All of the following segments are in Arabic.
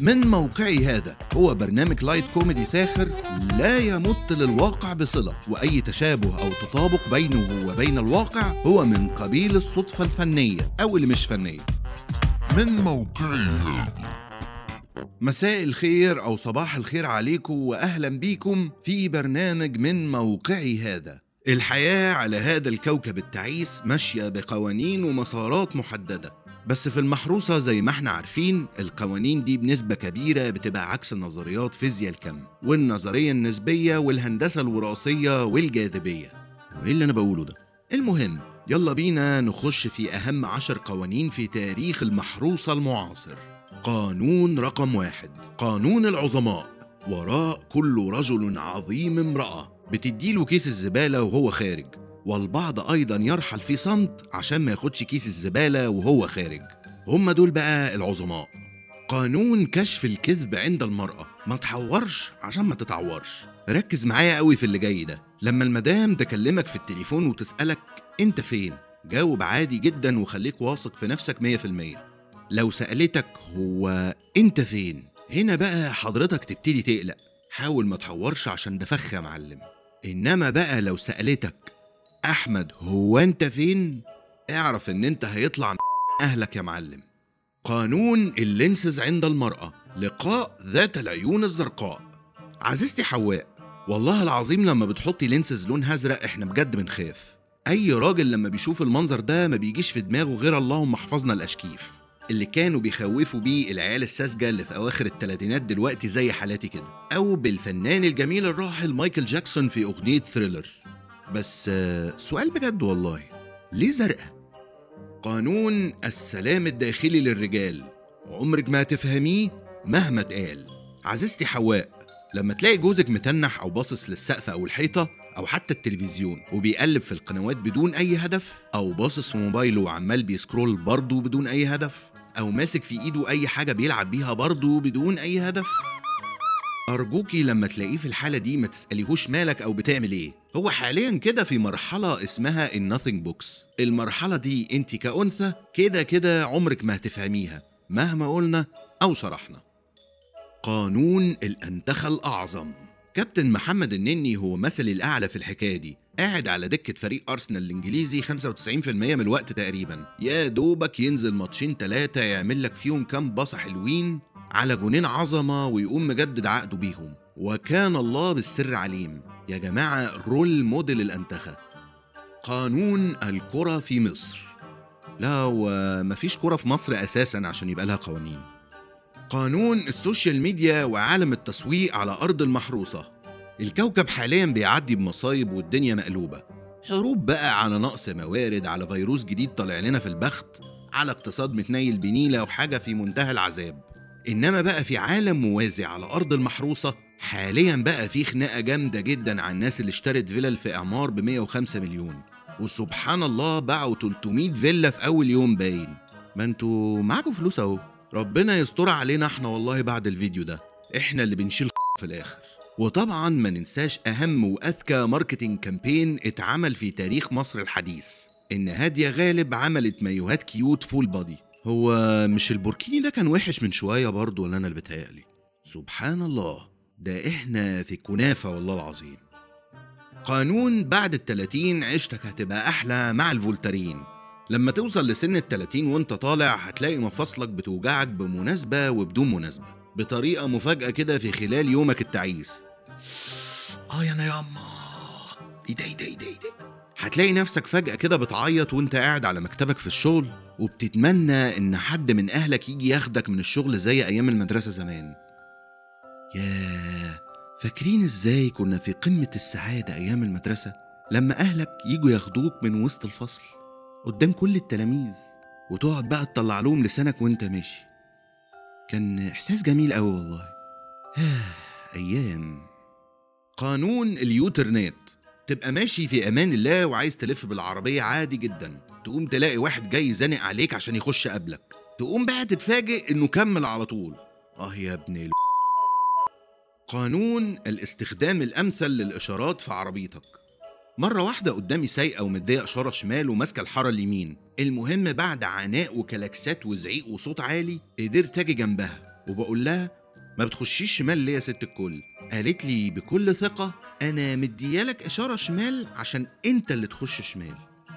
من موقعي هذا هو برنامج light كوميدي ساخر لا يمت للواقع بصلة وأي تشابه أو تطابق بينه وبين الواقع هو من قبيل الصدفة الفنية أو اللي مش فنية. من موقعي هذا. مساء الخير أو صباح الخير عليكم وأهلا بيكم في برنامج من موقعي هذا. الحياة على هذا الكوكب التعيس ماشية بقوانين ومسارات محددة. بس في المحروسة زي ما إحنا عارفين القوانين دي بنسبة كبيرة بتبقى عكس نظريات فيزياء الكم والنظرية النسبية والهندسة الوراثية والجاذبية. وايه اللي أنا بقوله ده؟ المهم يلا بينا نخش في أهم عشر قوانين في تاريخ المحروسة المعاصر. قانون رقم واحد قانون العظماء. وراء كل رجل عظيم امرأة. بتديله كيس الزبالة وهو خارج. والبعض أيضا يرحل في صمت عشان ما ياخدش كيس الزبالة وهو خارج. هم دول بقى العظماء. قانون كشف الكذب عند المرأة. ما تحورش عشان ما تتعورش. ركز معايا قوي في اللي جاي ده. لما المدام تكلمك في التليفون وتسألك أنت فين؟ جاوب عادي جدا وخليك واثق في نفسك 100% لو سألتك هو أنت فين؟ هنا بقى حضرتك تبتدي تقلق. حاول ما تحورش عشان ده فخ يا معلم. إنما بقى لو سألتك أحمد هو أنت فين؟ اعرف إن أنت هيطلع من أهلك يا معلم. قانون اللينسز عند المرأة لقاء ذات العيون الزرقاء. عزيزتي حواء والله العظيم لما بتحطي lenses لون ازرق إحنا بجد بنخاف. أي راجل لما بيشوف المنظر ده ما بيجيش في دماغه غير اللهم احفظنا الأشكيف. اللي كانوا بيخوفوا بيه العيال الساذجة اللي في أواخر التلاتينات دلوقتي زي حالاتي كده. أو بالفنان الجميل الراحل مايكل جاكسون في أغنية ثريلر بس سؤال بجد والله. ليه زرقاء؟ قانون السلام الداخلي للرجال. عمرك ما هتفهميه مهما اتقال. عزيزتي حواء لما تلاقي جوزك متنح أو باصص للسقف أو الحيطة أو حتى التلفزيون وبيقلب في القنوات بدون أي هدف أو باصص في موبايله وعمال بي scroll برضه بدون أي هدف أو ماسك في إيده أي حاجة بيلعب بيها برضه بدون أي هدف أرجوكي لما تلاقيه في الحالة دي ما تسأليهوش مالك أو بتعمل إيه. هو حاليا كده في مرحلة اسمها ال nothing box المرحلة دي أنت كأنثى كده كده عمرك ما هتفهميها مهما قلنا أو شرحنا. قانون الأنتخة الأعظم. كابتن محمد النني هو مثلي الأعلى في الحكاية دي. قاعد على دكة فريق أرسنال الإنجليزي 95% من الوقت تقريبا. يا دوبك ينزل ماتشين تلاتة يعمل لك فيهم كام باصة حلوين. على جونين عظمة ويقوم مجدد عقده بيهم. وكان الله بالسر عليم. يا جماعة رول موديل الأنتخة. قانون الكرة في مصر. لا ومفيش كرة في مصر أساسا عشان يبقى لها قوانين. قانون ال social media وعالم التسويق على أرض المحروسة. الكوكب حاليا بيعدي بمصايب والدنيا مقلوبة. حروب بقى على نقص موارد على فيروس جديد طالع لنا في البخت على اقتصاد متنيل بنيلة وحاجة في منتهى العذاب. إنما بقى في عالم موازي على أرض المحروسة حاليا بقى في خناقة جامدة جدا على الناس اللي اشترت فيلل في إعمار ب 105 مليون. وسبحان الله باعوا 300 فيلا في أول يوم باين. ما أنتوا معاكوا فلوس أهو. ربنا يستر علينا إحنا والله بعد الفيديو ده. إحنا اللي بنشيل في الآخر. وطبعا ما ننساش أهم وأذكى marketing campaign اتعمل في تاريخ مصر الحديث. إن هادية غالب عملت مايوهات cute full body هو مش البوركيني ده كان وحش من شوية برضه ولا أنا اللي بتهيألي سبحان الله ده إحنا في كنافة والله العظيم. قانون بعد التلاتين عيشتك هتبقى أحلى مع الفولترين. لما توصل لسن التلاتين وانت طالع هتلاقي مفاصلك بتوجعك بمناسبة وبدون مناسبة. بطريقة مفاجأة كده في خلال يومك التعيس. آه يا أنا إيه ده إيه ده إيه ده هتلاقي نفسك فجأة كده بتعيط وانت قاعد على مكتبك في الشغل. وبتتمنى إن حد من أهلك يجي ياخدك من الشغل زي أيام المدرسة زمان. ياه فاكرين إزاي كنا في قمة السعادة أيام المدرسة؟ لما أهلك يجوا ياخدوك من وسط الفصل قدام كل التلاميذ وتقعد بقى تطلع لهم لسانك وأنت ماشي. كان إحساس جميل قوي والله. أيام. قانون اليوترنات تبقى ماشي في أمان الله وعايز تلف بالعربية عادي جدا. تقوم تلاقي واحد جاي زانق عليك عشان يخش قبلك. تقوم بقى تتفاجئ إنه كمل على طول. آه يا ابن ال... قانون الاستخدام الأمثل للإشارات في عربيتك. مرة واحدة قدامي سايقة ومدية إشارة شمال وماسكة الحارة اليمين. المهم بعد عناء وكلاكسات وزعيق وصوت عالي قدرت أجي جنبها. وبقول لها ما بتخشيش شمال ليه يا ست الكل. قالت لي بكل ثقة أنا مديالك إشارة شمال عشان أنت اللي تخش شمال.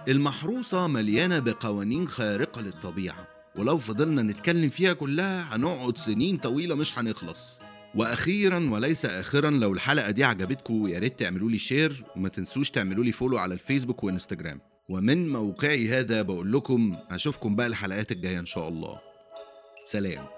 المحروسة مليانة بقوانين خارقة للطبيعة ولو فضلنا نتكلم فيها كلها هنقعد سنين طويلة مش هنخلص. وأخيرا وليس اخرا لو الحلقة دي عجبتكم يا ريت تعملوا لي share وما تنسوش تعملوا لي follow على الفيسبوك وإنستجرام. ومن موقعي هذا بقول لكم اشوفكم بقى الحلقات الجاية إن شاء الله. سلام.